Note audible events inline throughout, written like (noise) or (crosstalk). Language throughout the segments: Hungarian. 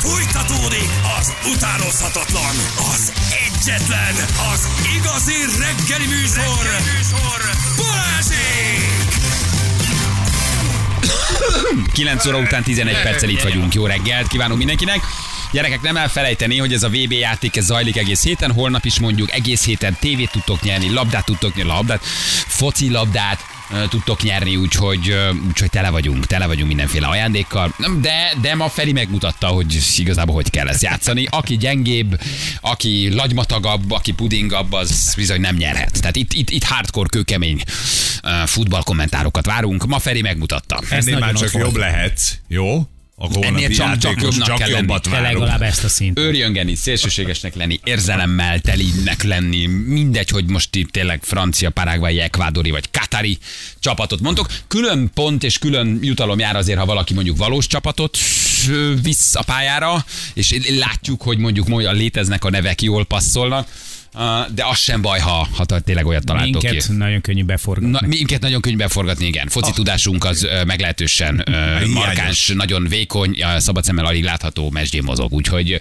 Fújtatódik az utánozhatatlan, az egyetlen, az igazi reggeli műsor, reggeli műsor. Balázsék! 9 óra után 11 perccel itt vagyunk. Jó reggelt kívánunk mindenkinek. Gyerekek, nem elfelejteni, hogy ez a VB játék ez zajlik egész héten, holnap is mondjuk egész héten tévét tudtok nyerni, labdát tudtok nyerni, labdát, foci labdát, tudtok nyerni, úgyhogy, úgyhogy tele vagyunk, tele vagyunk mindenféle ajándékkal. De, de ma Feri megmutatta, hogy igazából hogy kell ezt játszani. Aki gyengébb, aki lagymatagabb, aki pudingabb, az bizony nem nyerhet. Tehát itt, itt, itt hardcore, kőkemény futballkommentárokat várunk. Ma Feri megmutatta. Ennél már csak jobb lehetsz, jó? A Ennél csak- csak jobbnak csak kell lenni. jobbat Te várunk. legalább ezt a szint. őrjöngeni, szélsőségesnek lenni, érzelemmel telinek lenni, mindegy, hogy most itt tényleg francia, parágvai, ekvádori vagy katari csapatot mondtok. Külön pont és külön jutalom jár azért, ha valaki mondjuk valós csapatot visz a pályára, és látjuk, hogy mondjuk olyan léteznek a nevek, jól passzolnak, de az sem baj, ha, ha tényleg olyat találtok Minket ki. nagyon könnyű beforgatni. Na, minket nagyon könnyű beforgatni, igen. Foci tudásunk az ö, meglehetősen ö, Hiányos. markáns, nagyon vékony, a szabad szemmel alig látható mesdjén mozog, úgyhogy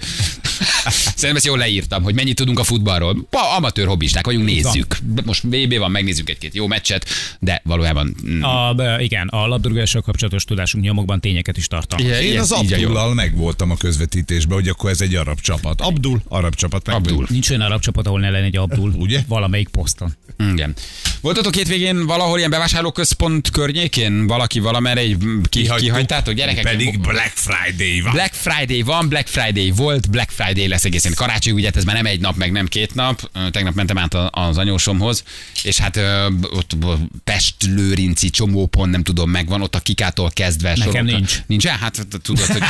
(laughs) szerintem ezt jól leírtam, hogy mennyit tudunk a futballról. Pa, amatőr hobbisták vagyunk, nézzük. Most VB van, megnézzük egy-két jó meccset, de valójában mm, A, igen, a labdarúgással kapcsolatos tudásunk nyomokban tényeket is tartalmaz. Igen, Én az. Abdullal megvoltam a közvetítésben, hogy akkor ez egy arab csapat. Abdul, arab csapat. Abdul. Nincs olyan arab csapat, ahol ne lenne egy Abdul. Ugye? Valamelyik poszton. Igen. Voltatok hétvégén valahol ilyen bevásárlóközpont környékén? Valaki valamerre egy ki, kihagytátok? Gyerekek, Pedig Black Friday van. Black Friday van, Black Friday volt, Black Friday lesz egészen karácsony, ugye ez már nem egy nap, meg nem két nap. Tegnap mentem át a- az anyósomhoz, és hát ott Pest, Lőrinci, csomópont, nem tudom, megvan, ott a Kikától kezdve. Nekem sorolta- nincs. Nincsen? Hát tudod, hogy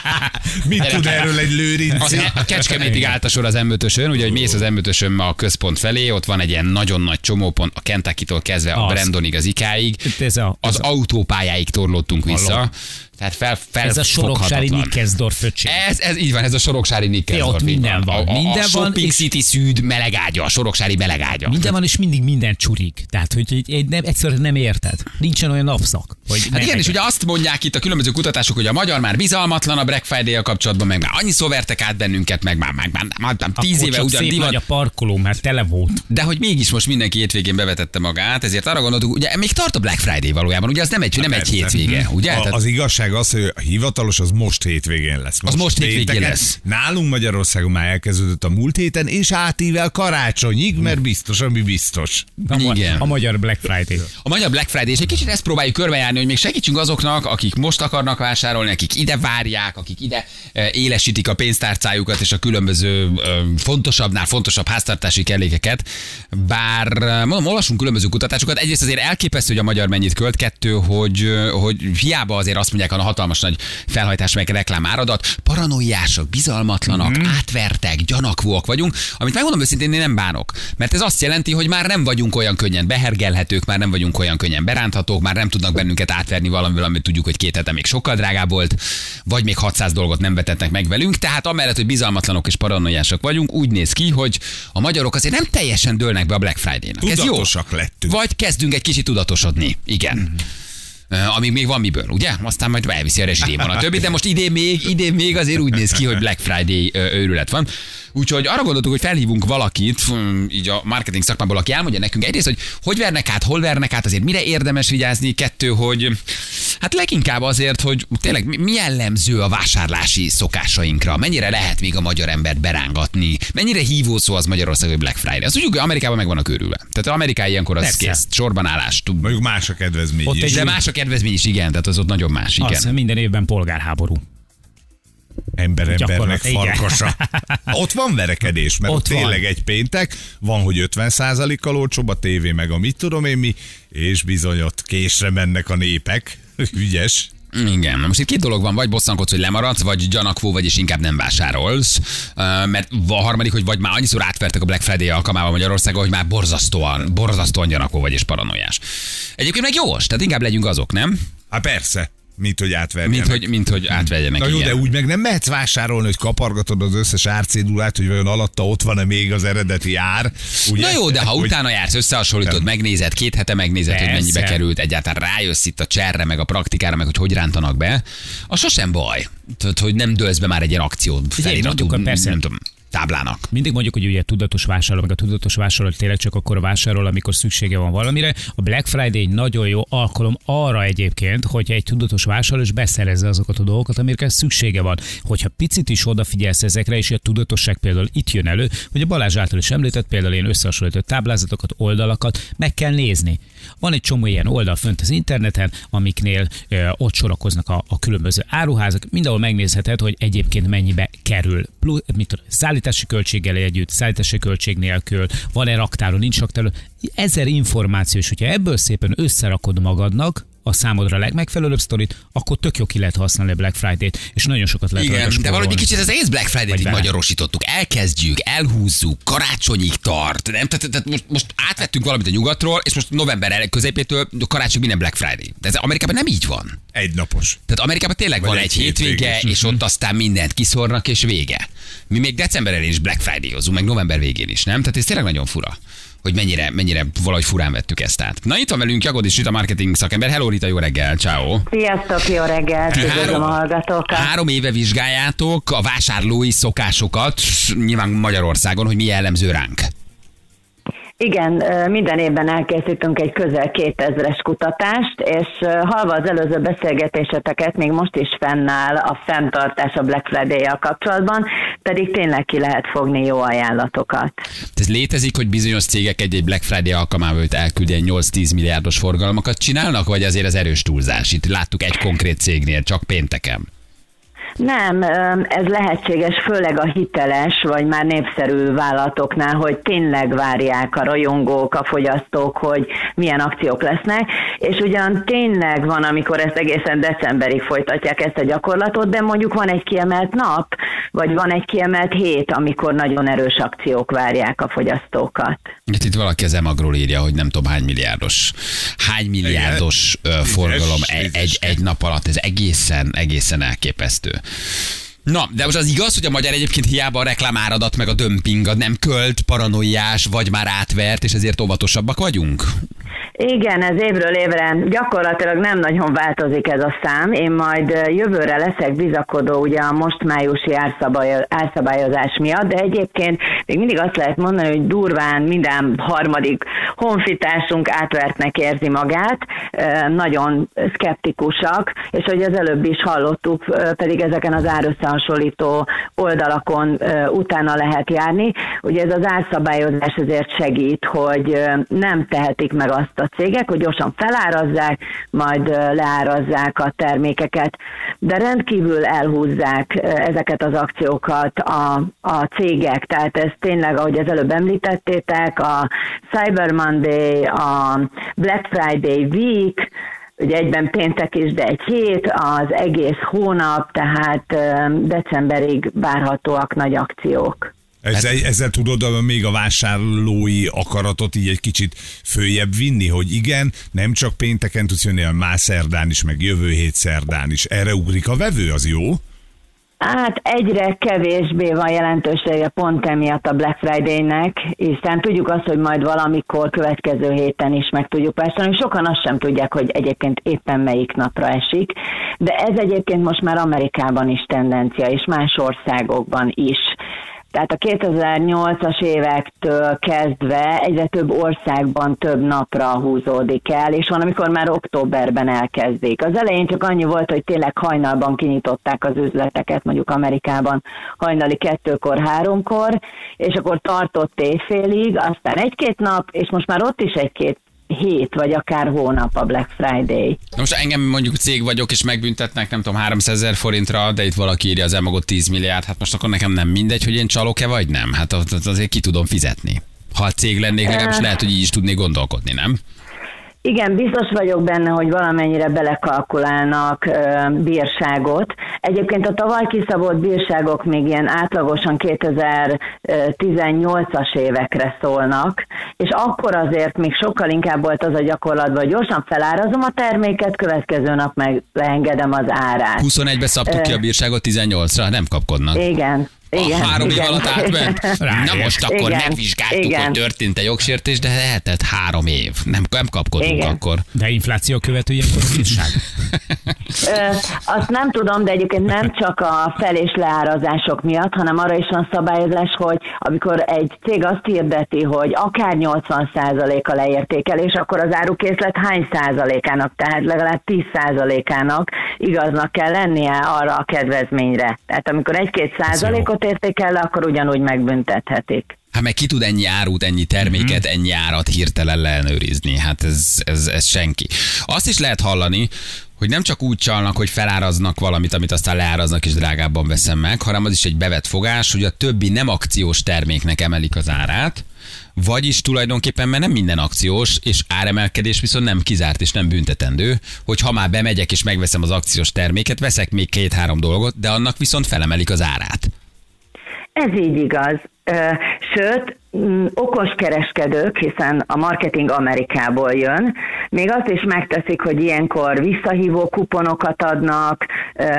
(laughs) Mit tud erről egy lőrinci? a Kecskemétig állt a sor az m ugye, hogy mész az m a központ felé, ott van egy ilyen nagyon nagy csomópont, a Kentucky-tól kezdve a Az. Brandonig, az Ikáig. Ez a- az ez a- autópályáig torlódtunk vissza. Tehát fel, fel Ez a soroksári Nikkelsdorf öcsém. ez, ez így van, ez a Soroksári Nikkelsdorf. Ja, ott minden van. A, a, Minden a van, Shopping és- City Szűd melegágya, a Soroksári melegágya. Minden van, és mindig minden csurik. Tehát, hogy egy, egy, nem, egyszerűen nem érted. Nincsen olyan napszak. Hogy Hát igen, és legyen. ugye azt mondják itt a különböző kutatások, hogy a magyar már bizalmatlan a Black Friday-a kapcsolatban, meg már annyiszor vertek át bennünket, meg már, meg már, már, már tíz éve ugyan szép divat. nagy a parkoló, mert tele volt. De hogy mégis most mindenki hétvégén bevetette magát, ezért arra gondoltuk, ugye még tart a Black Friday valójában, ugye az nem egy, nem egy hétvége, ugye? Az igazság az, hogy a hivatalos az most hétvégén lesz. Az most hétvégén pénteken. lesz. Nálunk Magyarországon már elkezdődött a múlt héten, és átível karácsonyig, mert biztos, ami biztos. A, Igen. a magyar Black Friday. A magyar Black Friday, és egy kicsit ezt próbáljuk körbejárni, hogy még segítsünk azoknak, akik most akarnak vásárolni, akik ide várják, akik ide eh, élesítik a pénztárcájukat és a különböző eh, fontosabbnál fontosabb háztartási kellékeket. Bár eh, mondom, olvasunk különböző kutatásokat. Egyrészt azért elképesztő, hogy a magyar mennyit költ. Kettő, hogy, hogy hiába azért azt mondják, a hatalmas nagy felhajtás, meg reklám áradat, paranoiások, bizalmatlanak, Mhm. mm. átvertek, gyanakvóak vagyunk, amit megmondom őszintén, én nem bánok. Mert ez azt jelenti, hogy már nem vagyunk olyan könnyen behergelhetők, már nem vagyunk olyan könnyen beránthatók, már nem tudnak bennünket átverni valamivel, amit tudjuk, hogy két hete még sokkal drágább volt, vagy még 600 dolgot nem vetettek meg velünk. Tehát amellett, hogy bizalmatlanok és paranoiások vagyunk, úgy néz ki, hogy a magyarok azért nem teljesen dőlnek be a Black Friday-nak. Ez jó. Tudatosak lettünk. Vagy kezdünk egy kicsit tudatosodni. Igen. Uh, amíg még van miből, ugye? Aztán majd elviszi a rezsidémon a többi, de most idén még, idén még azért úgy néz ki, hogy Black Friday őrület van. Úgyhogy arra gondoltuk, hogy felhívunk valakit, hm, így a marketing szakmából, aki elmondja nekünk egyrészt, hogy hogy vernek át, hol vernek át, azért mire érdemes vigyázni, kettő, hogy hát leginkább azért, hogy tényleg mi- jellemző a vásárlási szokásainkra, mennyire lehet még a magyar embert berángatni, mennyire hívó szó az Magyarország, hogy Black Friday. Azt tudjuk, hogy Amerikában meg vannak őrülve. Tehát Amerikában ilyenkor az Persze. kész, sorban állás, tud- Mondjuk más a kedvezmény Ott is. egy- de más a kedvezmény is, igen, tehát az ott nagyon más, igen. Az minden évben polgárháború. Ember embernek farkasa. (laughs) Ott van verekedés, mert ott, Ott van. tényleg egy péntek, van, hogy 50%-kal olcsóbb a tévé, meg a mit tudom én mi, és bizony ott késre mennek a népek. (laughs) Ügyes. Igen, na most itt két dolog van, vagy bosszankodsz, hogy lemaradsz, vagy gyanakvó vagy, és inkább nem vásárolsz. Mert a harmadik, hogy vagy már annyiszor átvertek a Black Friday alkalmával Magyarországon, hogy már borzasztóan, borzasztóan gyanakvó vagy és paranoiás. Egyébként meg jogos, tehát inkább legyünk azok, nem? Hát persze. Mint hogy átverjenek. Mint hogy, mint hogy átvegyenek. Na jó, igen. de úgy meg nem mehetsz vásárolni, hogy kapargatod az összes árcédulát, hogy vajon alatta ott van-e még az eredeti ár. Ugye? Na jó, de ha hogy utána jársz, összehasonlítod, megnézed, két hete megnézed, hogy Persze. mennyibe került, egyáltalán rájössz itt a cserre, meg a praktikára, meg hogy hogy rántanak be, az sosem baj. Tudod, hogy nem dőlsz be már egy ilyen akció feliratú, mondjuk, persze. nem tudom, táblának. Mindig mondjuk, hogy ugye tudatos vásárló, meg a tudatos vásárló tényleg csak akkor vásárol, amikor szüksége van valamire. A Black Friday egy nagyon jó alkalom arra egyébként, hogy egy tudatos vásárló is beszerezze azokat a dolgokat, amikre szüksége van. Hogyha picit is odafigyelsz ezekre, és a tudatosság például itt jön elő, hogy a Balázs által is említett, például én összehasonlított táblázatokat, oldalakat meg kell nézni. Van egy csomó ilyen oldal fönt az interneten, amiknél ö, ott sorakoznak a, a különböző áruházak, mindenhol megnézheted, hogy egyébként mennyibe kerül. Plusz, mit tudom, szállítási költséggel együtt, szállítási költség nélkül, van-e raktáron, nincs raktáron. Ezer információ, és hogyha ebből szépen összerakod magadnak, a számodra legmegfelelőbb sztorit, akkor tök jó ki lehet használni a Black Friday-t, és nagyon sokat lehet Igen, de valahogy egy kicsit az egész Black Friday-t így magyarosítottuk. Elkezdjük, elhúzzuk, karácsonyig tart. Nem, tehát, tehát most, most átvettünk valamit a nyugatról, és most november közepétől karácsony minden Black Friday. De ez Amerikában nem így van. Egynapos. Tehát Amerikában tényleg Vagy van egy egy hétvége, hétvége. és ott aztán mindent kiszornak, és vége. Mi még december elején is Black Friday-ozunk, meg november végén is, nem? Tehát ez tényleg nagyon fura hogy mennyire, mennyire valahogy furán vettük ezt át. Na itt van velünk Jagod és Rita marketing szakember. Hello Rita, jó reggel, ciao. Sziasztok, jó reggelt, üdvözlöm a hallgatókat. három éve vizsgáljátok a vásárlói szokásokat, nyilván Magyarországon, hogy mi jellemző ránk. Igen, minden évben elkészítünk egy közel 2000-es kutatást, és halva az előző beszélgetéseteket, még most is fennáll a fenntartás a Black Friday-jal kapcsolatban, pedig tényleg ki lehet fogni jó ajánlatokat. Ez létezik, hogy bizonyos cégek egy-egy Black Friday alkalmával elküldjen 8-10 milliárdos forgalmakat csinálnak, vagy azért az erős túlzás? Itt láttuk egy konkrét cégnél, csak pénteken. Nem, ez lehetséges, főleg a hiteles vagy már népszerű vállalatoknál, hogy tényleg várják a rajongók, a fogyasztók, hogy milyen akciók lesznek, és ugyan tényleg van, amikor ezt egészen decemberig folytatják ezt a gyakorlatot, de mondjuk van egy kiemelt nap, vagy van egy kiemelt hét, amikor nagyon erős akciók várják a fogyasztókat. Hát itt valaki az emagról írja, hogy nem tudom hány milliárdos, hány milliárdos ö, forgalom egy, egy, egy nap alatt. Ez egészen, egészen elképesztő. uh, Na, de most az igaz, hogy a magyar egyébként hiába a reklámáradat meg a dömping a nem költ, paranoiás, vagy már átvert, és ezért óvatosabbak vagyunk? Igen, ez évről évre gyakorlatilag nem nagyon változik ez a szám. Én majd jövőre leszek bizakodó ugye a most májusi árszabály- árszabályozás miatt, de egyébként még mindig azt lehet mondani, hogy durván minden harmadik honfitársunk átvertnek érzi magát, nagyon szkeptikusak, és hogy az előbb is hallottuk, pedig ezeken az árösszehasonlító oldalakon utána lehet járni. Ugye ez az árszabályozás azért segít, hogy nem tehetik meg azt a cégek, hogy gyorsan felárazzák, majd leárazzák a termékeket, de rendkívül elhúzzák ezeket az akciókat a, a cégek, tehát ez tényleg, ahogy az előbb említettétek, a Cyber Monday, a Black Friday Week, ugye egyben péntek is, de egy hét, az egész hónap, tehát decemberig várhatóak nagy akciók. Ezzel, ezzel tudod a- még a vásárlói akaratot így egy kicsit följebb vinni, hogy igen, nem csak pénteken tudsz jönni, hanem már szerdán is, meg jövő hét szerdán is. Erre ugrik a vevő, az jó? Hát egyre kevésbé van jelentősége pont emiatt a Black Friday-nek, hiszen tudjuk azt, hogy majd valamikor következő héten is meg tudjuk vásárolni. Sokan azt sem tudják, hogy egyébként éppen melyik napra esik, de ez egyébként most már Amerikában is tendencia, és más országokban is. Tehát a 2008-as évektől kezdve egyre több országban több napra húzódik el, és van, amikor már októberben elkezdik. Az elején csak annyi volt, hogy tényleg hajnalban kinyitották az üzleteket, mondjuk Amerikában hajnali kettőkor, háromkor, és akkor tartott éjfélig, aztán egy-két nap, és most már ott is egy-két hét, vagy akár hónap a Black Friday. Na most engem mondjuk cég vagyok, és megbüntetnek, nem tudom, 300 ezer forintra, de itt valaki írja az elmagot 10 milliárd, hát most akkor nekem nem mindegy, hogy én csalok-e vagy nem. Hát az- az- azért ki tudom fizetni. Ha a cég lennék, legalábbis lehet, hogy így is tudnék gondolkodni, nem? Igen, biztos vagyok benne, hogy valamennyire belekalkulálnak ö, bírságot. Egyébként a tavaly kiszabott bírságok még ilyen átlagosan 2018-as évekre szólnak, és akkor azért még sokkal inkább volt az a gyakorlatban, hogy gyorsan felárazom a terméket, következő nap meg leengedem az árát. 21-be szabtuk ki a bírságot 18-ra, nem kapkodnak. Igen. Igen, a három igen. év alatt átment. (laughs) Na most akkor Igen, megvizsgáltuk, igen. hogy történt-e jogsértés, de lehetett három év. Nem, nem kapkodunk Igen. akkor. De infláció követő ilyenkor bírság. (laughs) Ö, azt nem tudom, de egyébként nem csak a fel- és leárazások miatt, hanem arra is van szabályozás, hogy amikor egy cég azt hirdeti, hogy akár 80% a leértékelés, akkor az árukészlet hány százalékának, tehát legalább 10 százalékának igaznak kell lennie arra a kedvezményre. Tehát amikor egy-két százalékot értékel le, akkor ugyanúgy megbüntethetik. Hát meg ki tud ennyi árut, ennyi terméket, ennyi árat hirtelen leellenőrizni? Hát ez, ez, ez senki. Azt is lehet hallani, hogy nem csak úgy csalnak, hogy feláraznak valamit, amit aztán leáraznak és drágábban veszem meg, hanem az is egy bevett fogás, hogy a többi nem akciós terméknek emelik az árát, vagyis tulajdonképpen, mert nem minden akciós, és áremelkedés viszont nem kizárt és nem büntetendő, hogy ha már bemegyek és megveszem az akciós terméket, veszek még két-három dolgot, de annak viszont felemelik az árát. Ez így igaz. Sőt, okos kereskedők, hiszen a marketing Amerikából jön, még azt is megteszik, hogy ilyenkor visszahívó kuponokat adnak,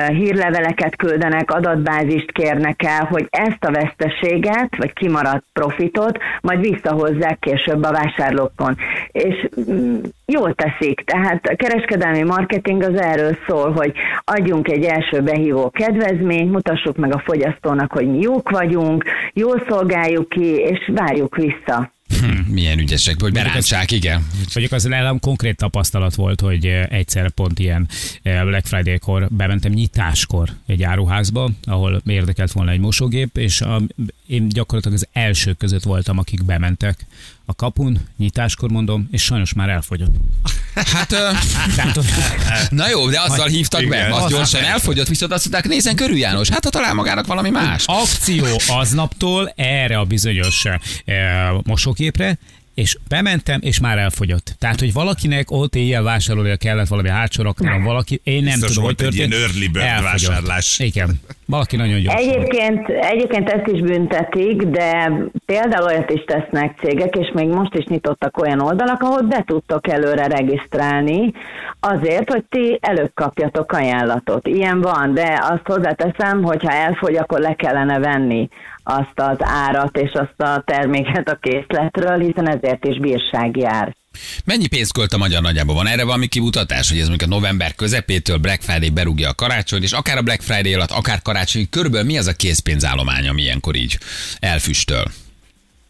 hírleveleket küldenek, adatbázist kérnek el, hogy ezt a veszteséget, vagy kimaradt profitot majd visszahozzák később a vásárlókon. És mm, jól teszik, tehát a kereskedelmi marketing az erről szól, hogy adjunk egy első behívó kedvezményt, mutassuk meg a fogyasztónak, hogy mi jók vagyunk, jól szolgáljuk ki, és várjuk vissza. Hm, milyen ügyesek, hogy berántsák, igen. Mondjuk az nálam konkrét tapasztalat volt, hogy eh, egyszer pont ilyen eh, Black Friday-kor bementem nyitáskor egy áruházba, ahol érdekelt volna egy mosógép, és a, én gyakorlatilag az elsők között voltam, akik bementek a kapun, nyitáskor mondom, és sajnos már elfogyott. Hát, ö, (laughs) na jó, de azzal hívtak be, Igen. az gyorsan elfogyott, viszont azt mondták, nézzen körül János, hát ha talál magának valami más. akció aznaptól erre a bizonyos e, mosóképre, és bementem, és már elfogyott. Tehát, hogy valakinek ott éjjel vásárolnia kellett valami hátsó raktárban, valaki, én nem Biztos tudom, hogy volt egy történt. ilyen early vásárlás. Igen. Valaki nagyon gyors. Egyébként, egyébként ezt is büntetik, de például olyat is tesznek cégek, és még most is nyitottak olyan oldalak, ahol be tudtok előre regisztrálni, azért, hogy ti előbb kapjatok ajánlatot. Ilyen van, de azt hozzáteszem, hogy ha elfogy, akkor le kellene venni azt az árat és azt a terméket a készletről, hiszen ezért is bírság jár. Mennyi pénzt költ a magyar nagyjából? Van erre valami kimutatás, hogy ez mondjuk a november közepétől Black Friday berúgja a karácsony, és akár a Black Friday alatt, akár karácsony, körülbelül mi az a készpénzállomány, ami ilyenkor így elfüstöl?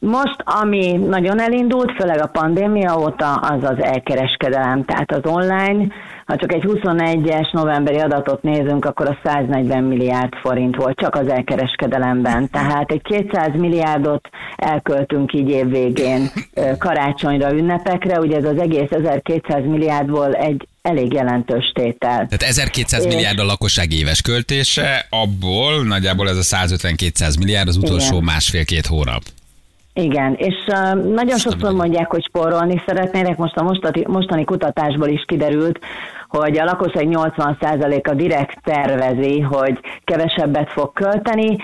Most, ami nagyon elindult, főleg a pandémia óta, az az elkereskedelem, tehát az online. Ha csak egy 21-es novemberi adatot nézünk, akkor a 140 milliárd forint volt csak az elkereskedelemben. Tehát egy 200 milliárdot elköltünk így évvégén karácsonyra, ünnepekre, ugye ez az egész 1200 milliárdból egy elég jelentős tétel. Tehát 1200 És- milliárd a lakosság éves költése, abból nagyjából ez a 150-200 milliárd az utolsó másfél-két hónap. Igen, és uh, nagyon sokszor mondják, hogy spórolni szeretnének. Most a mostani, mostani kutatásból is kiderült, hogy a lakosság 80%-a direkt tervezi, hogy kevesebbet fog költeni.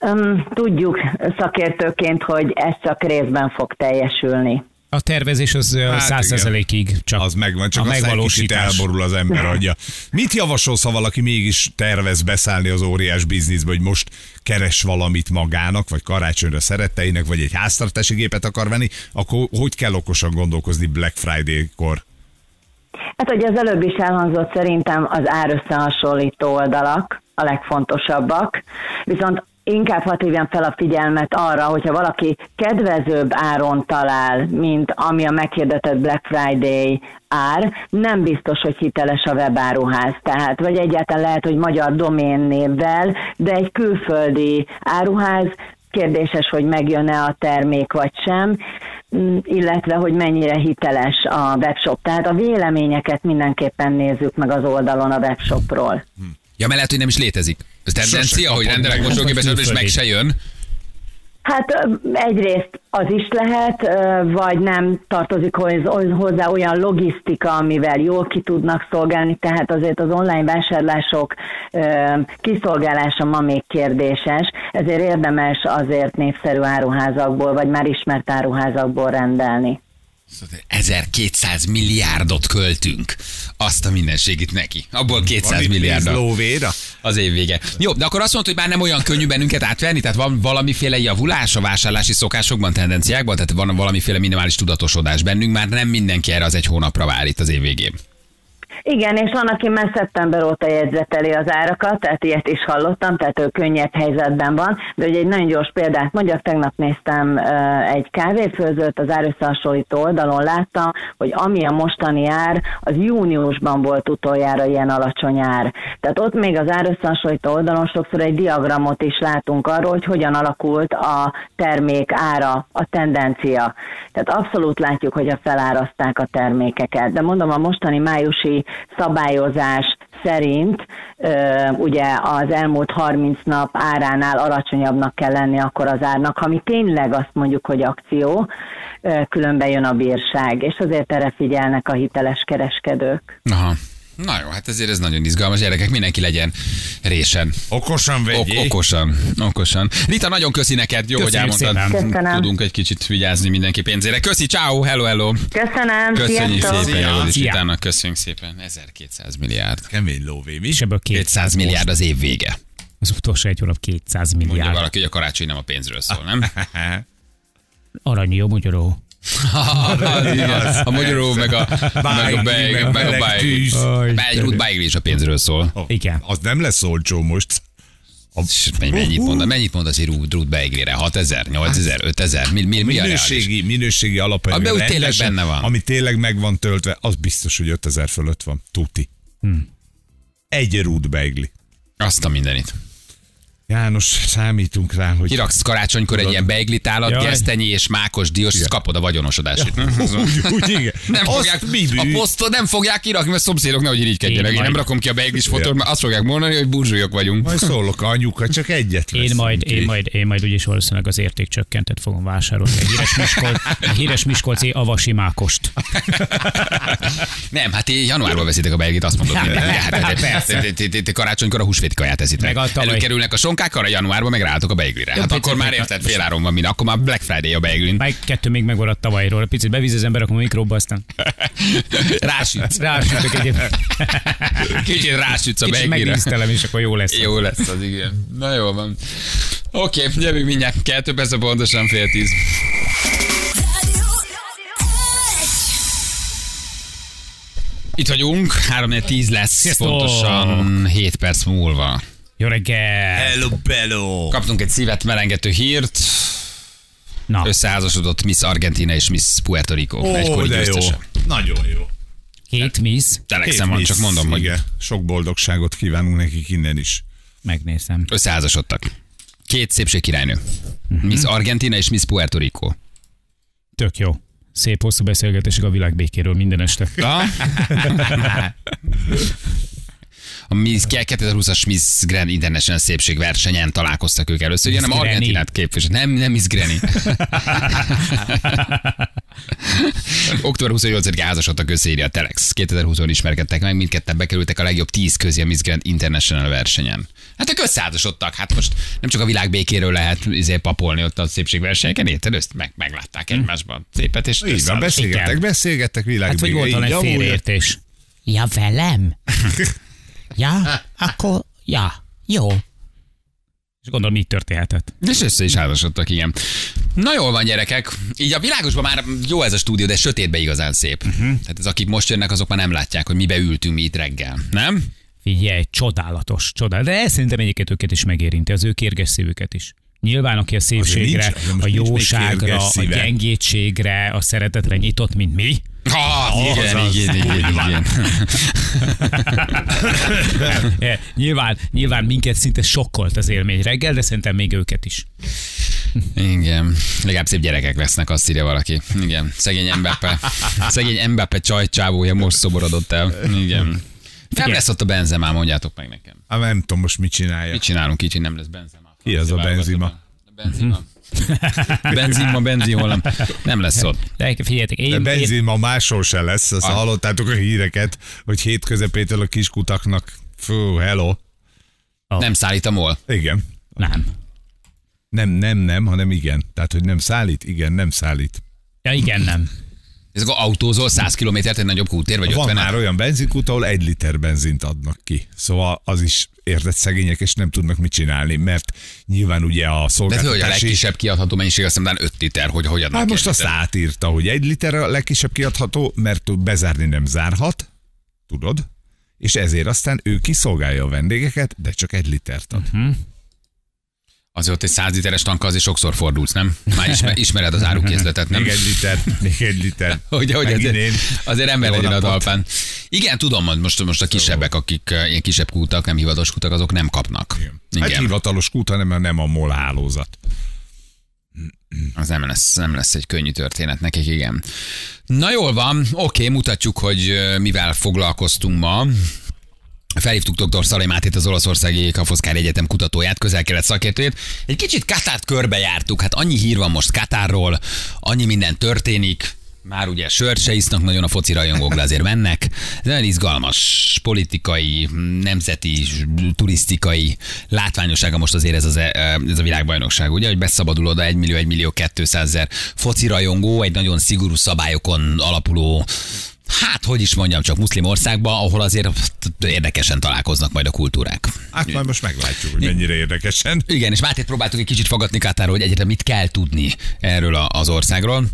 Um, tudjuk szakértőként, hogy ez csak részben fog teljesülni. A tervezés az Hát száz százalékig csak Az megvan, csak a aztán egy kicsit megvalósítás. elborul az ember (laughs) adja. Mit javasolsz, ha valaki mégis tervez beszállni az óriás bizniszbe, hogy most keres valamit magának, vagy karácsonyra szeretteinek, vagy egy háztartási gépet akar venni, akkor hogy kell okosan gondolkozni Black Friday-kor? Hát, hogy az előbb is elhangzott, szerintem az árösszehasonlító oldalak a legfontosabbak, viszont inkább hadd hívjam fel a figyelmet arra, hogyha valaki kedvezőbb áron talál, mint ami a meghirdetett Black Friday ár, nem biztos, hogy hiteles a webáruház. Tehát, vagy egyáltalán lehet, hogy magyar doménnévvel, de egy külföldi áruház kérdéses, hogy megjön-e a termék vagy sem, mm, illetve hogy mennyire hiteles a webshop. Tehát a véleményeket mindenképpen nézzük meg az oldalon a webshopról. Ja, mert hogy nem is létezik. Ez tendencia, hogy rendelek meg. mosógépes, és meg se jön. Hát egyrészt az is lehet, vagy nem tartozik hoz- hozzá olyan logisztika, amivel jól ki tudnak szolgálni, tehát azért az online vásárlások kiszolgálása ma még kérdéses, ezért érdemes azért népszerű áruházakból, vagy már ismert áruházakból rendelni. 1200 milliárdot költünk. Azt a mindenségit neki. Abból 200 Van itt milliárd lóvéra? az év vége. Jó, de akkor azt mondod, hogy már nem olyan könnyű bennünket átvenni? Tehát van valamiféle javulás a vásárlási szokásokban, tendenciákban? Tehát van valamiféle minimális tudatosodás bennünk? Már nem mindenki erre az egy hónapra vár itt az év végén. Igen, és van, aki már szeptember óta jegyzeteli az árakat, tehát ilyet is hallottam, tehát ő könnyebb helyzetben van. De ugye egy nagyon gyors példát mondjak, tegnap néztem egy kávéfőzőt, az árösszehasonlító oldalon láttam, hogy ami a mostani ár, az júniusban volt utoljára ilyen alacsony ár. Tehát ott még az árösszehasonlító oldalon sokszor egy diagramot is látunk arról, hogy hogyan alakult a termék ára, a tendencia. Tehát abszolút látjuk, hogy a felárazták a termékeket. De mondom, a mostani májusi szabályozás szerint ugye az elmúlt 30 nap áránál alacsonyabbnak kell lenni akkor az árnak, ha tényleg azt mondjuk, hogy akció, különben jön a bírság, és azért erre figyelnek a hiteles kereskedők. Aha. Na jó, hát ezért ez nagyon izgalmas. Gyerekek, mindenki legyen résen. Okosan Ok- vegyél. okosan, okosan. Rita, nagyon köszi neked, jó, hogy Köszönjük elmondtad. szépen. Köszönöm. Tudunk egy kicsit vigyázni mindenki pénzére. Köszi, ciao, hello, hello. Köszönöm, Köszönjük sziasztok! szépen, is Szia. utána köszönjük szépen. 1200 milliárd. Kemény lóvé, mi? És ebből 200 200 milliárd az év vége. Az utolsó egy hónap 200 Mondja milliárd. valaki, hogy a karácsony nem a pénzről szól, nem? (laughs) Arany jó magyaró. Az (laughs) igen. a magyaró, meg a, meg a, bag, meg a Egy rút bájgli is a pénzről szól. Igen. Az nem lesz olcsó most. A Mennyit mond, mennyit mond az rút beiglire? 6000, 8000, 5000? Mi, mi, mi a minőségi, minőségi alapanyag. Úgy tényleg benne van. Ami tényleg meg van töltve, az biztos, hogy 5000 fölött van. Tuti. Egy rút beigli. Azt a mindenit. János, számítunk rá, hogy... Kiraksz karácsonykor egy ilyen beiglit állat, Jaj. gesztenyi és mákos diós, azt kapod a vagyonosodásét. úgy, úgy, igen. Nem Azt fogják, a posztot nem fogják kirakni, mert szomszédok nehogy irigykedjenek. Én Én nem rakom ki a beiglis fotót, mert azt fogják mondani, hogy burzsúlyok vagyunk. Majd szólok, anyuka, csak egyet Én veszünk majd, én majd, én majd úgyis valószínűleg az értékcsökkentet fogom vásárolni. A híres, Miskol, a híres Miskolci avasi mákost. Nem, hát ti januárban veszitek a beiglit, azt mondod. Hát, hát, ti- ti- ti Karácsonykor a húsvéti kaját eszitek. Meg a tavaly- Előkerülnek a sonkák, arra januárban meg ráálltok a beiglire. Hát akkor már érted, féláron van minden. Akkor már Black Friday a beiglin. Meg kettő még megmaradt tavalyról. Picit bevíz az ember, akkor a mikróba, aztán (laughs) Rásütsz. rásütök egyébként. (laughs) Kicsit rásütsz a Kicsit beiglire. megvíztelem, és akkor jó lesz. Jó lesz az, igen. Na jó van. Oké, okay, jövünk mindjárt. Kettő perc, pontosan fél tíz. Itt vagyunk, 3 10 lesz, Sziasztok! pontosan 7 perc múlva. Jó reggel! Hello, bello! Kaptunk egy szívet melengető hírt, Na, összeházasodott Miss Argentina és Miss Puerto Rico. Ó, egykori de jó. Nagyon jó. két miss, Telexem van, csak mondom, hogy igen. Sok boldogságot kívánunk nekik innen is. megnézem. összeházasodtak. Két szépség királynő. Mhm. Miss Argentina és Miss Puerto Rico. Tök jó. Szép hosszú beszélgetések a világ békéről minden este. (laughs) A Miss 2020-as Miss Grand International szépségversenyen találkoztak ők először. Ugye nem. Argentinát képvisel. Nem, nem Miss Granny. (laughs) Október 28-án házasodtak összeírja a Telex. 2020-on ismerkedtek meg, mindketten bekerültek a legjobb 10 közé a Miss Grand International versenyen. Hát ők összeházasodtak, hát most nem csak a világ békéről lehet izé papolni ott a szépségversenyeken, érted? Ezt meg, meglátták egymásban szépet, és Így van, beszélgettek, Igen. beszélgettek világ. Hát, vagy volt valami félreértés. Ja, velem? (laughs) Ja, akkor, ja, jó. És gondolom így történhetett. És össze is házasodtak, igen. Na jól van, gyerekek. Így a világosban már jó ez a stúdió, de sötétbe igazán szép. Uh-huh. Tehát ez, akik most jönnek, azok már nem látják, hogy mibe ültünk mi itt reggel. Nem? Figyelj, csodálatos, csodálatos. De ez szerintem egyiket őket is megérinti, az ő kérges szívüket is. Nyilván, aki a szépségre, nincs- a jóságra, a gyengétségre, a szeretetre nyitott, mint mi. Ah, igen, az. igen, igen, igen, (laughs) Eh, nyilván, nyilván minket szinte sokkolt az élmény reggel, de szerintem még őket is. igen. Legalább szép gyerekek lesznek, azt írja valaki. Igen. Szegény Mbappe. Szegény Mbappe csajcsávója most szoborodott el. Igen. Nem lesz ott a Benzema, mondjátok meg nekem. Hát nem tudom most mit csinálja. Mit csinálunk, kicsi nem lesz Benzema. Ki az a Benzema? A Benzema. (laughs) Benzin ma, benzin holnap. Nem lesz ott. De figyeljetek, én, De benzin ma máshol se lesz, azt Ah. hallottátok a híreket, hogy hét közepétől a kiskutaknak, fú, hello. Nem szállít a MOL. Igen. nem. Nem, nem, nem, hanem igen. Tehát, hogy nem szállít, igen, nem szállít. Ja, igen, nem. Ez akkor autózol 100 kilométert egy nagyobb kútér, vagy Van 50 már olyan benzinkút, ahol egy liter benzint adnak ki. Szóval az is értett szegények, és nem tudnak mit csinálni, mert nyilván ugye a De ez hogy a szolgáltatási... legkisebb kiadható mennyiség, azt hiszem, 5 liter, hogy hogy adnak Hát most azt átírta, hogy egy liter a legkisebb kiadható, mert bezárni nem zárhat, tudod? És ezért aztán ő kiszolgálja a vendégeket, de csak egy litert ad. Mhm. Azért ott egy 100 literes tanka, azért sokszor fordulsz, nem? Már ismer, (laughs) ismered az árukészletet, nem? Még egy liter, még egy liter. (laughs) Hogy, hogy azért, én. azért ember Jó legyen a talpán. Igen, tudom, most, most a kisebbek, akik eh, ilyen kisebb kútak, nem hivatalos kutak, azok nem kapnak. Hát hivatalos kút, hanem nem a MOL hálózat. Az nem lesz, nem lesz egy könnyű történet nekik, igen. Na jól van, oké, mutatjuk, hogy ö, mivel foglalkoztunk ma. Felhívtuk dr. Szalai Mátét, az Olaszországi Kafoszkár Egyetem kutatóját, közel-kelet szakértőjét. Egy kicsit Katárt körbejártuk, hát annyi hír van most Katárról, annyi minden történik, már ugye sört se isznak nagyon a foci rajongók, de azért mennek. Ez nagyon izgalmas politikai, nemzeti, turisztikai látványossága most azért ez, az, e- ez a világbajnokság, ugye, hogy beszabadul oda 1 millió, 1 millió 200 ezer foci rajongó, egy nagyon szigorú szabályokon alapuló Hát, hogy is mondjam, csak muszlim országba, ahol azért érdekesen találkoznak majd a kultúrák. Hát majd most meglátjuk, hogy mennyire érdekesen. Igen, és Mátét próbáltuk egy kicsit fogadni Katáról, hogy egyáltalán mit kell tudni erről az országról.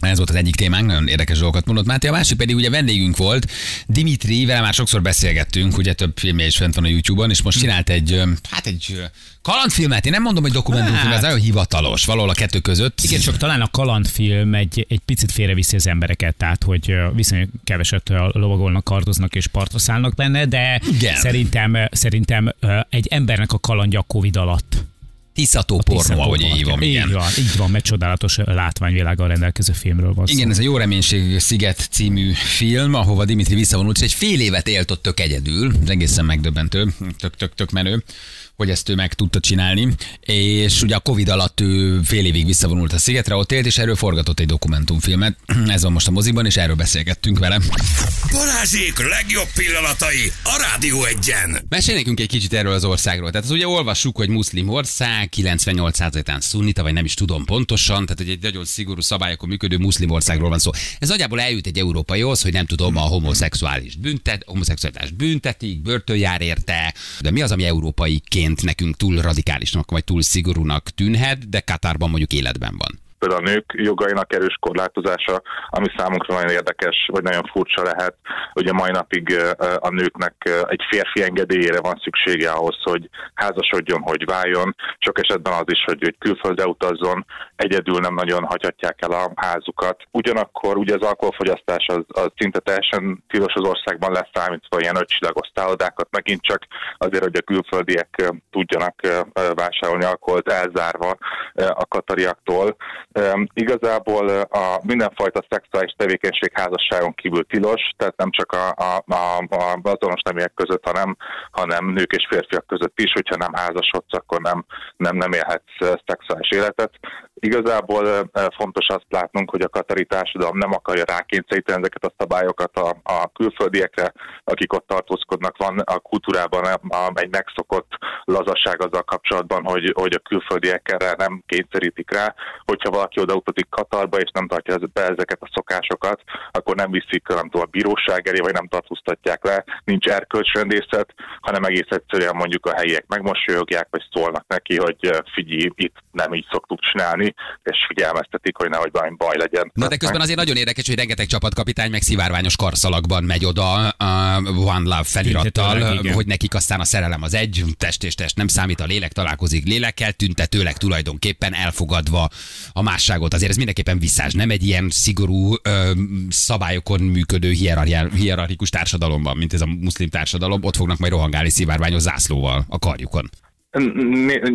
Ez volt az egyik témánk, nagyon érdekes dolgokat mondott Máté. A másik pedig ugye vendégünk volt, Dimitri, vele már sokszor beszélgettünk, ugye több filmje is fent van a YouTube-on, és most csinált egy, hát egy kalandfilmet, én nem mondom, hogy dokumentumfilm, ez Hát. nagyon hivatalos, valahol a kettő között. Igen, csak talán a kalandfilm egy, egy picit félreviszi az embereket, tehát hogy viszonylag keveset lovagolnak, kardoznak és partra szállnak benne, de Igen. szerintem, szerintem egy embernek a kalandja a Covid alatt. Tiszató pornó, ahogy Így igen. van, így van, mert csodálatos látványvilággal rendelkező filmről van szó. Igen, ez a Jó Reménység Sziget című film, ahova Dimitri visszavonult, és egy fél évet élt ott tök egyedül, ez egészen megdöbbentő, tök, tök, tök menő, hogy ezt ő meg tudta csinálni, és ugye a Covid alatt ő fél évig visszavonult a szigetre, ott élt, és erről forgatott egy dokumentumfilmet. (clears throat) Ez van most a moziban, és erről beszélgettünk vele. Balázsék legjobb pillanatai a Rádió egyen. Mesélj nekünk egy kicsit erről az országról. Tehát az ugye olvassuk, hogy muszlim ország, 98%-án szunnita, vagy nem is tudom pontosan, tehát hogy egy nagyon szigorú szabályokon működő muszlim országról van szó. Ez nagyjából eljut egy európaihoz, hogy nem tudom, a homoszexuális büntet, homoszexualitás büntetik, börtön jár érte, de mi az, ami európaiként nekünk túl radikálisnak, vagy túl szigorúnak tűnhet, de Katárban mondjuk életben van. Például a nők jogainak erős korlátozása, ami számunkra nagyon érdekes, vagy nagyon furcsa lehet. Ugye mai napig a nőknek egy férfi engedélyére van szüksége ahhoz, hogy házasodjon, hogy váljon. Sok esetben az is, hogy, hogy külföldre utazzon, egyedül nem nagyon hagyhatják el a házukat. Ugyanakkor ugye az alkoholfogyasztás az, az szinte teljesen tilos az országban lesz számítva ilyen ötcsillagos szállodákat, megint csak azért, hogy a külföldiek tudjanak vásárolni alkoholt elzárva a katariaktól. Igazából a mindenfajta szexuális tevékenység házasságon kívül tilos, tehát nem csak a, a, a, a azonos neműek között, hanem, hanem nők és férfiak között is, hogyha nem házasodsz, akkor nem, nem, nem élhetsz szexuális életet. Igazából fontos azt látnunk, hogy a katari társadalom nem akarja rákényszeríteni ezeket a szabályokat a, a külföldiekre, akik ott tartózkodnak. Van a kultúrában egy megszokott lazaság azzal kapcsolatban, hogy, hogy a külföldiek erre nem kényszerítik rá. Hogyha valaki oda utazik Katarba és nem tartja be ezeket a szokásokat, akkor nem viszik nem tudom, a bíróság elé, vagy nem tartóztatják le. Nincs erkölcsrendészet, hanem egész egyszerűen mondjuk a helyiek megmosolyogják, vagy szólnak neki, hogy figyelj, itt nem így szoktuk csinálni, és figyelmeztetik, hogy nehogy valami baj legyen. Na de közben azért nagyon érdekes, hogy rengeteg csapatkapitány meg szivárványos karszalagban megy oda a One Love felirattal, hogy nekik aztán a szerelem az egy, test és test nem számít, a lélek találkozik lélekkel, tüntetőleg tulajdonképpen elfogadva a másságot. Azért ez mindenképpen visszás, nem egy ilyen szigorú ö, szabályokon működő hierarchikus társadalomban, mint ez a muszlim társadalom, ott fognak majd rohangálni szivárványos zászlóval a karjukon.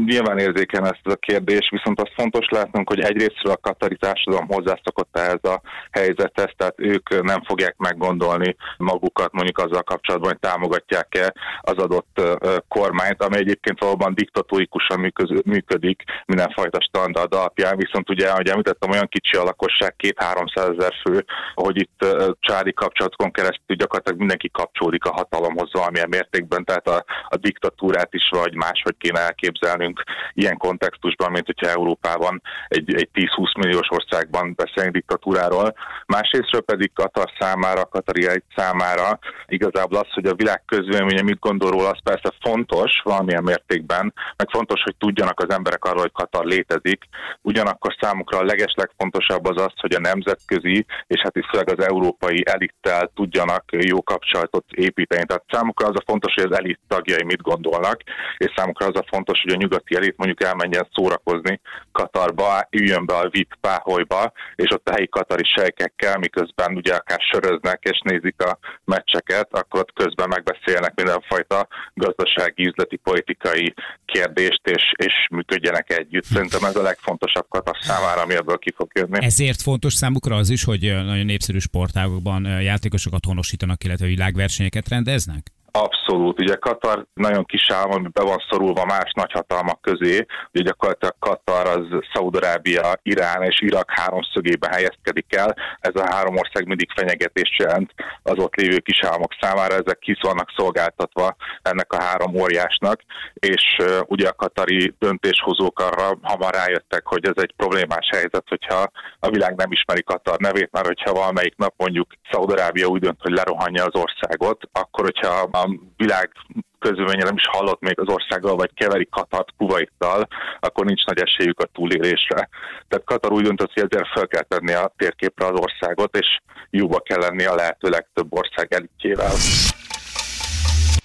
Nyilván érzékem ezt a kérdést, viszont az fontos látnunk, hogy egyrésztről a katari társadalom hozzászokott ehhez a helyzethez, tehát ők nem fogják meggondolni magukat mondjuk azzal kapcsolatban, hogy támogatják-e az adott kormányt, ami egyébként valóban diktatórikusan működik mindenfajta standard alapján, viszont ugye, ahogy említettem, olyan kicsi a lakosság, két-háromszáz ezer fő, hogy itt ö, családi kapcsolatokon keresztül gyakorlatilag mindenki kapcsolódik a hatalomhoz valamilyen mértékben, tehát a, a diktatúrát is vagy máshogy kéne elképzelnünk ilyen kontextusban, mint hogyha Európában egy, egy 10-20 milliós országban beszélünk diktatúráról. Másrésztről pedig Katar számára, Katari számára igazából az, hogy a világ közvéleménye mit gondol róla, az persze fontos valamilyen mértékben, meg fontos, hogy tudjanak az emberek arról, hogy Katar létezik. Ugyanakkor számukra a legeslegfontosabb az az, hogy a nemzetközi és hát is főleg az európai elittel tudjanak jó kapcsolatot építeni. Tehát számukra az a fontos, hogy az elit tagjai mit gondolnak, és számukra az a fontos, hogy a nyugati elit mondjuk elmenjen szórakozni Katarba, üljön be a VIP páholyba, és ott a helyi katari sejkekkel, miközben ugye akár söröznek és nézik a meccseket, akkor ott közben megbeszélnek mindenfajta gazdasági, üzleti, politikai kérdést, és, és működjenek együtt. Szerintem ez a legfontosabb Katar számára, ami ebből ki fog jönni. Ezért fontos számukra az is, hogy nagyon népszerű sportágokban játékosokat honosítanak, illetve világversenyeket rendeznek? Abszolút. Ugye Katar nagyon kis állam, ami be van szorulva más nagyhatalmak közé. Ugye gyakorlatilag Katar az Szaudarábia, Irán és Irak háromszögébe helyezkedik el. Ez a három ország mindig fenyegetést jelent az ott lévő kis államok számára. Ezek kis vannak szolgáltatva ennek a három óriásnak. És ugye a katari döntéshozók arra hamar rájöttek, hogy ez egy problémás helyzet, hogyha a világ nem ismeri Katar nevét, mert hogyha valamelyik nap mondjuk Szaudarábia úgy dönt, hogy lerohanja az országot, akkor hogyha világ közülménye nem is hallott még az országgal, vagy keveri Katart Kuwaittal, akkor nincs nagy esélyük a túlélésre. Tehát Katar úgy döntött, hogy ezért fel kell tenni a térképre az országot, és jóba kell lenni a lehető legtöbb ország elitjével.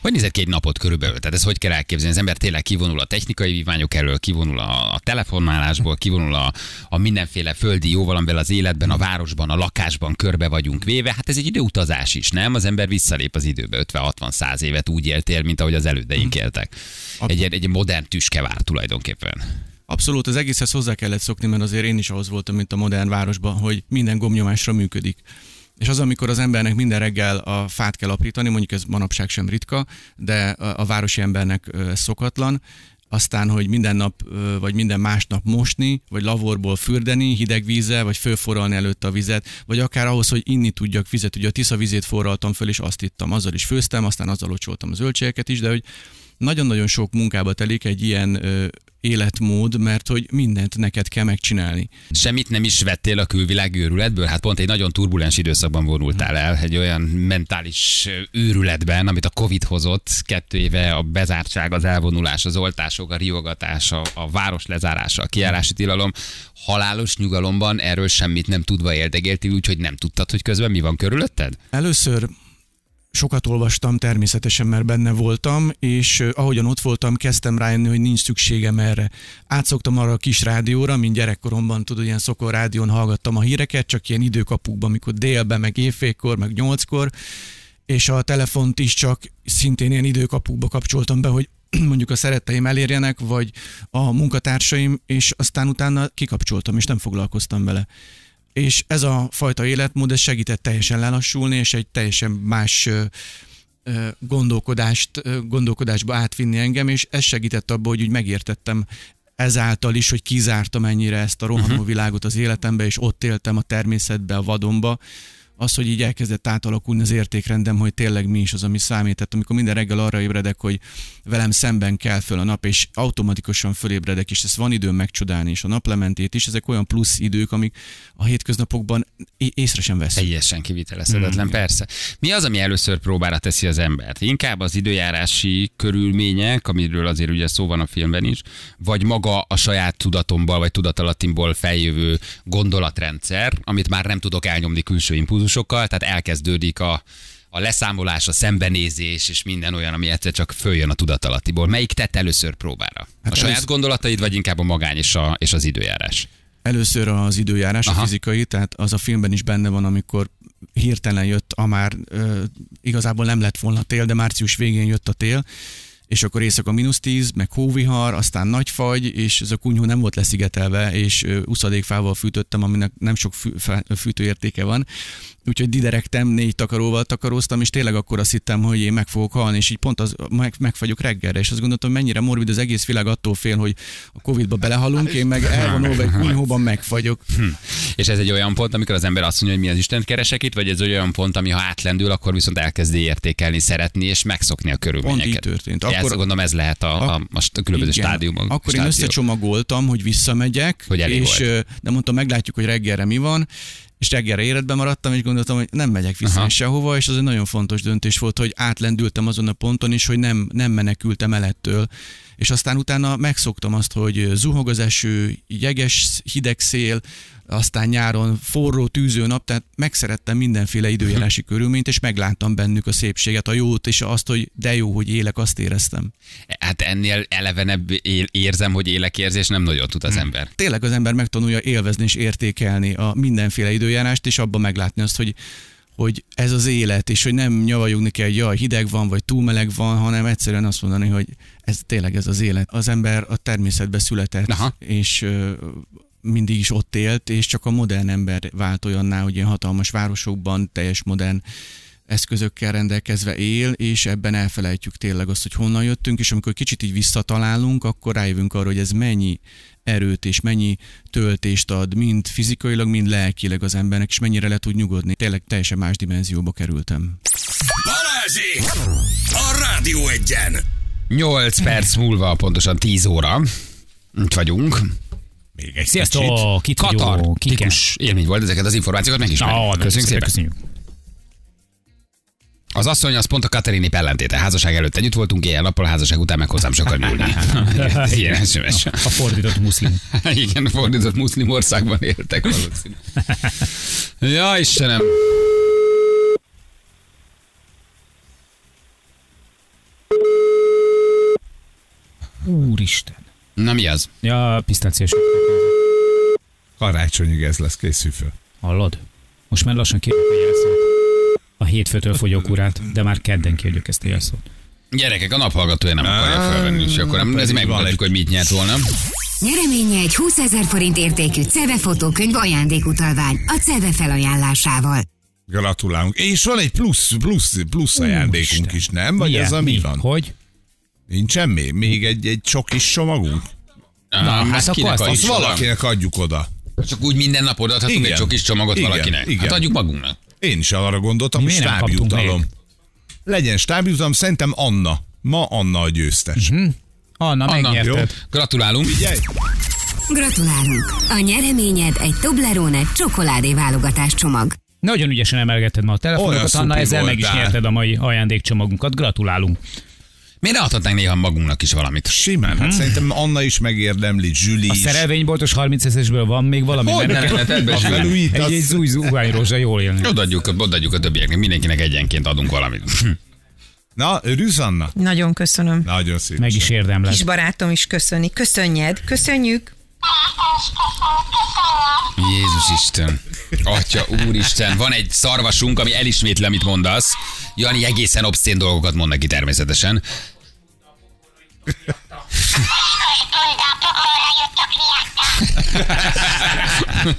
Hogy nézett ki egy napot körülbelül? Tehát ez hogy kell elképzelni? Az ember tényleg kivonul a technikai vívmányok elől, kivonul a, a telefonálásból, kivonul a, a mindenféle földi jó valamivel az életben, a városban, a lakásban körbe vagyunk véve. Hát ez egy időutazás is, nem? Az ember visszalép az időbe 50-60-100 évet úgy éltél, mint ahogy az elődeink éltek. Egy, egy modern tüskevár tulajdonképpen. Abszolút, az egészhez hozzá kellett szokni, mert azért én is ahhoz voltam, mint a modern városban, hogy minden gombnyomásra működik. És az, amikor az embernek minden reggel a fát kell aprítani, mondjuk ez manapság sem ritka, de a, a városi embernek szokatlan, aztán, hogy minden nap, vagy minden másnap mosni, vagy lavorból fürdeni hideg vízzel, vagy fölforralni előtte a vizet, vagy akár ahhoz, hogy inni tudjak vizet. Ugye a Tisza vizét forraltam föl, és azt ittam, azzal is főztem, aztán azzal locsoltam az zöldségeket is, de hogy nagyon-nagyon sok munkába telik egy ilyen életmód, mert hogy mindent neked kell megcsinálni. Semmit nem is vettél a külvilág őrületből? Hát pont egy nagyon turbulens időszakban vonultál el, egy olyan mentális őrületben, amit a Covid hozott, kettő éve a bezártság, az elvonulás, az oltások, a riogatás, a, a város lezárása, a kiárási tilalom, halálos nyugalomban erről semmit nem tudva érdegéltél, úgyhogy nem tudtad, hogy közben mi van körülötted? Először sokat olvastam természetesen, mert benne voltam, és ahogyan ott voltam, kezdtem rájönni, hogy nincs szükségem erre. Átszoktam arra a kis rádióra, mint gyerekkoromban, tudod, ilyen szokor rádión hallgattam a híreket, csak ilyen időkapukban, amikor délben, meg éjfélkor, meg nyolckor, és a telefont is csak szintén ilyen időkapukba kapcsoltam be, hogy (clears throat) mondjuk a szeretteim elérjenek, vagy a munkatársaim, és aztán utána kikapcsoltam, és nem foglalkoztam vele. És ez a fajta életmód ez segített teljesen lelassulni, és egy teljesen más gondolkodást, gondolkodásba átvinni engem, és ez segített abban, hogy úgy megértettem ezáltal is, hogy kizártam ennyire ezt a rohanó világot az életembe, és ott éltem a természetbe, a vadonba, az, hogy így elkezdett átalakulni az értékrendem, hogy tényleg mi is az, ami számít. Tehát amikor minden reggel arra ébredek, hogy velem szemben kell föl a nap, és automatikusan fölébredek, és ezt van időm megcsodálni, és a naplementét is, ezek olyan plusz idők, amik a hétköznapokban észre sem veszünk. Teljesen kivitelezhetetlen, persze. Mi az, ami először próbára teszi az embert? Inkább az időjárási körülmények, amiről azért ugye szó van a filmben is, vagy maga a saját tudatomból, vagy tudatalattimból feljövő gondolatrendszer, amit már nem tudok elnyomni külső impulzusokkal, tehát elkezdődik a, a leszámolás, a szembenézés, és minden olyan, ami egyszer csak följön a tudatalattiból. Melyik tett először próbára? a Hát saját elősz- gondolataid, vagy inkább a magány és, a, és az időjárás? Először az időjárás, Aha. a fizikai, tehát az a filmben is benne van, amikor hirtelen jött, a már ö, igazából nem lett volna tél, de március végén jött a tél, és akkor éjszaka mínusz 10, meg hóvihar, aztán nagy fagy, és ez a kunyhó nem volt leszigetelve, és uszadékfával fűtöttem, aminek nem sok fű, fűtőértéke van. Úgyhogy diderektem, négy takaróval takaróztam, és tényleg akkor azt hittem, hogy én meg fogok halni, és így pont az, meg, megfagyok reggelre, és azt gondoltam, mennyire morbid az egész világ attól fél, hogy a Covid-ba belehalunk, én meg elvonulva egy kunyhóban megfagyok. És ez egy olyan pont, amikor az ember azt mondja, hogy mi az Isten keresek itt, vagy ez egy olyan pont, ami ha átlendül, akkor viszont elkezdi értékelni, szeretni és megszokni a körülményeket. Pont így történt. Akkor, ezt gondolom ez lehet a, a, a különböző Igen. stádiumok. Akkor én stádiumok. összecsomagoltam, hogy visszamegyek, Hogy és volt. de mondtam, meglátjuk, hogy reggelre mi van, és reggelre életben maradtam, és gondoltam, hogy nem megyek vissza Aha. sehova, és az egy nagyon fontos döntés volt, hogy átlendültem azon a ponton is, hogy nem, nem menekültem el ettől. És aztán utána megszoktam azt, hogy zuhog az eső, jeges, hideg szél, aztán nyáron forró, tűző nap, tehát megszerettem mindenféle időjárási (laughs) körülményt, és megláttam bennük a szépséget, a jót, és azt, hogy de jó, hogy élek, azt éreztem. Hát ennél elevenebb érzem, hogy élekérzés nem nagyon tud az ember. tényleg az ember megtanulja élvezni és értékelni a mindenféle időjárást, és abban meglátni azt, hogy hogy ez az élet, és hogy nem nyavajogni kell, hogy jaj, hideg van, vagy túl meleg van, hanem egyszerűen azt mondani, hogy ez tényleg ez az élet. Az ember a természetbe született, Aha. és ö, mindig is ott élt, és csak a modern ember vált olyanná, hogy ilyen hatalmas városokban teljes modern eszközökkel rendelkezve él, és ebben elfelejtjük tényleg azt, hogy honnan jöttünk, és amikor kicsit így visszatalálunk, akkor rájövünk arra, hogy ez mennyi erőt és mennyi töltést ad, mind fizikailag, mind lelkileg az embernek, és mennyire le tud nyugodni. Tényleg teljesen más dimenzióba kerültem. Balázsi! A Rádió egyen! 8 perc múlva, pontosan 10 óra. Itt vagyunk. Még egy Sziasztok, kicsit. itt vagyunk, Katar, kike. tikus élmény volt ezeket az információkat megismerni. Na, köszönjük szépen. köszönjük. Az asszony az pont a Katerini ellentéte. Házasság előtt együtt voltunk, éjjel nappal, a házasság után meg hozzám sokan nyúlni. (laughs) Ilyen SMS. A fordított muszlim. (laughs) Igen, fordított muszlim országban éltek valószínű. Ja, Istenem. Úristen. Na mi az? Ja, pisztációs. Karácsonyig ez lesz, készül föl. Hallod? Most már lassan kérjük a hétfőtől fogyókúrát, de már kedden kérjük ezt a jelszót. Gyerekek, a naphallgatója nem akarja felvenni, és akkor nem, ez megmutatjuk, hogy mit nyert volna. Nyereménye egy 20 ezer forint értékű CEVE fotókönyv ajándékutalvány a CEVE felajánlásával. Gratulálunk. És van egy plusz, plusz, plusz ajándékunk Isten. is, nem? Vagy ez a mi, van? Hogy? Nincs semmi? Még egy, egy csokis csomagunk? Na, hát hát akkor azt- Azt valakinek adjuk oda. Csak úgy minden nap odaadhatunk Igen. egy csokis csomagot Igen, valakinek. igen. Hát adjuk magunknak. Én is arra gondoltam, Mi hogy stábjutalom. Legyen stábjutalom, szerintem Anna. Ma Anna a győztes. Anna, Anna, megnyerted. Gratulálunk. Figyelj! Gratulálunk! A nyereményed egy Toblerone csokoládé válogatás csomag. Nagyon ügyesen emelgetted ma a telefonokat, Olyan Anna, ezzel meg is voltál. nyerted a mai ajándékcsomagunkat. Gratulálunk. Miért ne adhatnánk néha magunknak is valamit? Simán, hát szerintem Anna is megérdemli, Zsüli A is. szerelvényboltos 30 ezesből van még valami? Hogy Mert ne nekem- lehet ebbe A zsűri? felújítasz. Egy, egy zúj zúványrózsa jól élni. Odaadjuk, odaadjuk a többieknek, mindenkinek egyenként adunk valamit. (laughs) Na, örülsz Anna? Nagyon köszönöm. Nagyon szép. Meg is érdemled. Kis barátom is köszöni. Köszönjed. Köszönjük. Jézus Isten. Atya, úristen, van egy szarvasunk, ami elismétli, amit mondasz. Jani egészen obszén dolgokat mond neki természetesen.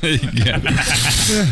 Igen.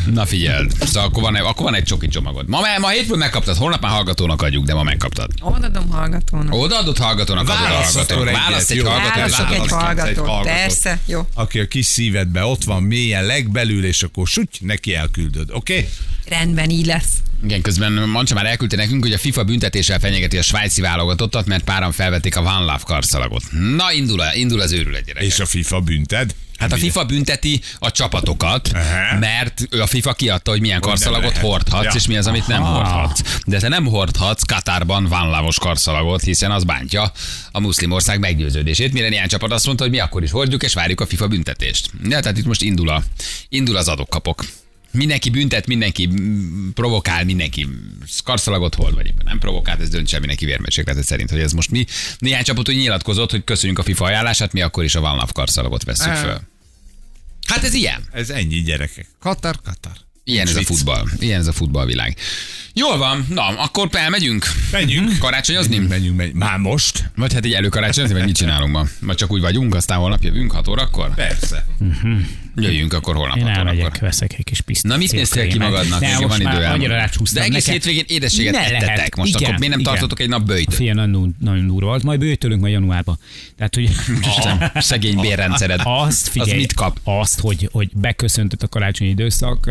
Na figyeld, szóval akkor van, akkor van egy csoki csomagod. Ma, ma hétfőn megkaptad, holnap már hallgatónak adjuk, de ma megkaptad. Odaadom hallgatónak. Odaadott hallgatónak, adod hallgatónak. Választ egy hallgatót. Válaszok egy hallgatót. Persze. Jó. Aki a kis szívedbe ott van mélyen, legbelül, és akkor suty, neki elküldöd, oké? Okay? Rendben, így lesz. Igen, közben Mancsa már elküldte nekünk, hogy a FIFA büntetéssel fenyegeti a svájci válogatottat, mert páran felvették a Van Love karszalagot. Na, indul, indul az őrület, gyerekek. És a FIFA bünted? Hát a FIFA bünteti a csapatokat, Aha. mert a FIFA kiadta, hogy milyen Hogy karszalagot hordhatsz, Ja. és mi az, amit nem hordhatsz. De te nem hordhatsz Katárban vanlávos karszalagot, hiszen az bántja a muszlim ország meggyőződését. Mire néhány csapat azt mondta, hogy mi akkor is hordjuk, és várjuk a FIFA büntetést. Ja, tehát itt most indul, a, indul az adokkapok. Mindenki büntet, mindenki provokál, mindenki karszalagot hord, vagy éppen nem provokál, ez döntse mindenki vérmérséklete szerint, hogy ez most mi. Néhány csapat úgy nyilatkozott, hogy köszönjük a FIFA ajánlását, mi akkor is a Van Love karszalagot veszük föl. Hát ez ilyen. Ez ennyi gyerekek. Katar, Katar. Ilyen ez a futball. Ilyen ez a futballvilág. Jól van, na, akkor elmegyünk. Menjünk. (laughs) Karácsonyozni? Menjünk, menjünk, menjünk. Már most? Vagy hát így előkarácsonyozni, vagy mit csinálunk ma? Vagy csak úgy vagyunk, aztán holnap jövünk 6 órakor? Persze. Jöjjünk akkor holnap Én 6 elmegyek, órakor. veszek egy kis pisztációt. Na mit néztél ki magadnak? Ne, most van már idő annyira rácsúsztam. De egész hétvégén édességet Ne ettetek. lehet. Most akkor miért nem igen. tartotok egy nap bőjtöt? Fia, nagyon, nagyon durva volt. Majd bőjtölünk majd januárba. Tehát, hogy (laughs) Isten, szegény bérrendszered. azt figyelj, Az mit kap? Azt, hogy, hogy beköszöntött a karácsonyi időszak,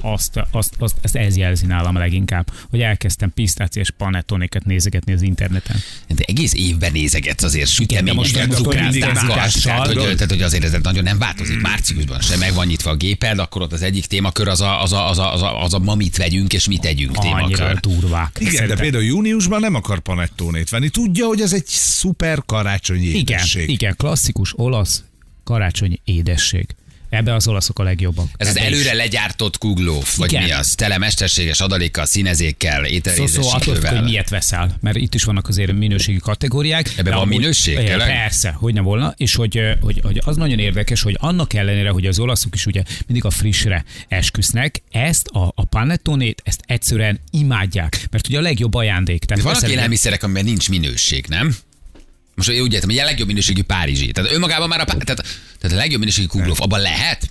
azt, azt, azt, azt ez jelzi nálam leginkább, hogy elkezdtem pisztáciás panettonéket nézegetni az interneten. De egész évben nézegetsz azért de süteményeket, most mással, tehát, hogy, tehát, hogy azért ez nagyon nem változik. Márciusban sem meg van nyitva a géped, akkor ott az egyik témakör az a, az a, az a, az a, az a ma mit vegyünk és mit tegyünk Annyira témakör. durvák. Igen, de Szerintem- például júniusban nem akar panettónét venni. Tudja, hogy ez egy szuper karácsonyi Igen, édesség. igen, klasszikus olasz karácsonyi édesség. Ebbe az olaszok a legjobbak. Ez az Ebbe is. előre legyártott kuglóf, vagy Igen. mi az? Tele mesterséges adalékkal, színezékkel, Szó, szó, attól hogy miért veszel, mert itt is vannak azért minőségi kategóriák. Ebben de van amúgy- minőség? Persze, hogy nem volna, és hogy, hogy, hogy, az nagyon érdekes, hogy annak ellenére, hogy az olaszok is ugye mindig a frissre esküsznek, ezt a, a panettonét, ezt egyszerűen imádják, mert ugye a legjobb ajándék. De Tehát vannak veszel- élelmiszerek, amiben nincs minőség, nem? Most úgy értem, hogy a legjobb minőségű Párizsi. Tehát önmagában már a, pá- tehát, tehát a legjobb minőségű kuglóf, abban lehet?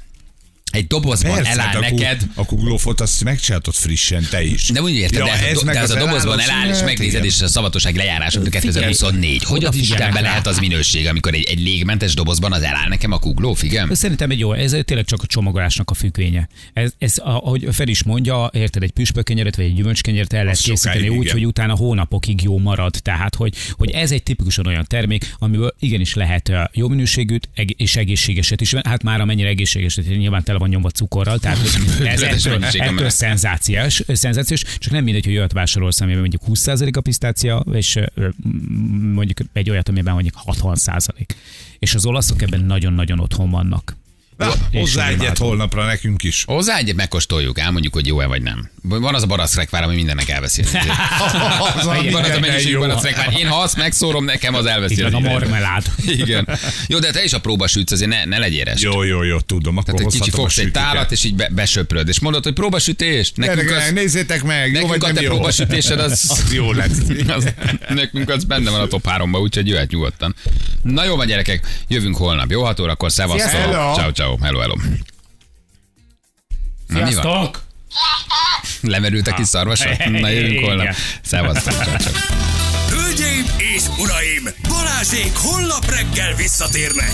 Egy dobozban Persze, eláll hát neked, a kuglófot azt megcsináltad frissen, te is. de úgy érted, Ja, de, ez, ez de ez az a dobozban eláll, és szünet, megnézed, igen. és a szavatosság lejárás, mint 2024. Hogy az Istenben lehet az minőség, amikor egy, egy légmentes dobozban az eláll nekem a kuglóf, igen? Szerintem egy jó, ez tényleg csak a csomagolásnak a függvénye. Ez, ez ahogy Fel is mondja, érted, egy püspökkenyeret vagy egy gyümölcskenyeret el lehet Az készíteni sokáig, úgy, igen. hogy utána hónapokig jó marad. Tehát, hogy, hogy ez egy tipikusan olyan termék, amiből igenis lehet jó minőségűt és egészségeset is. Hát már amennyire egészségeset, nyilván tele van nyomva cukorral, tehát (laughs) ez ettől, ettől szenzációs, szenzációs, csak nem mindegy, hogy olyat vásárolsz, amiben mondjuk 20% a pisztácia, és mondjuk egy olyat, amiben mondjuk 60%. És az olaszok ebben nagyon-nagyon otthon vannak. Na, hozzá egyet holnapra nekünk is. Hozzá egyet megkóstoljuk, elmondjuk, hogy jó-e vagy nem. Van az a baraszrekvár, ami mindennek elveszi. (laughs) Az a igen, mennyiségű jó. baraszrekvár. Én ha azt megszórom, nekem az elveszi. Van a marmelád. (laughs) Igen. Jó, de te is a próbasütsz, azért ne, ne legyél rest. Jó, jó, jó, tudom. Akkor Tehát egy a fogsz egy tálat, és így be, besöpröd, és mondod, hogy próbasütés. Nekünk az, nézzétek meg, jó nekünk vagy a te jó? próbasütésed az, (laughs) Az jó lesz. az, nekünk az benne van a top 3-ba, úgyhogy jöhet nyugodtan. Na jó van, gyerekek, jövünk holnap. Jó, 6 órakor, szevasztok. Ciao, ciao, hello, hello. Na, mi van? Lemerült a kis szarvasok? Na jövünk holnap. Szevasztok. Hölgyeim és uraim, Balázsék holnap reggel visszatérnek.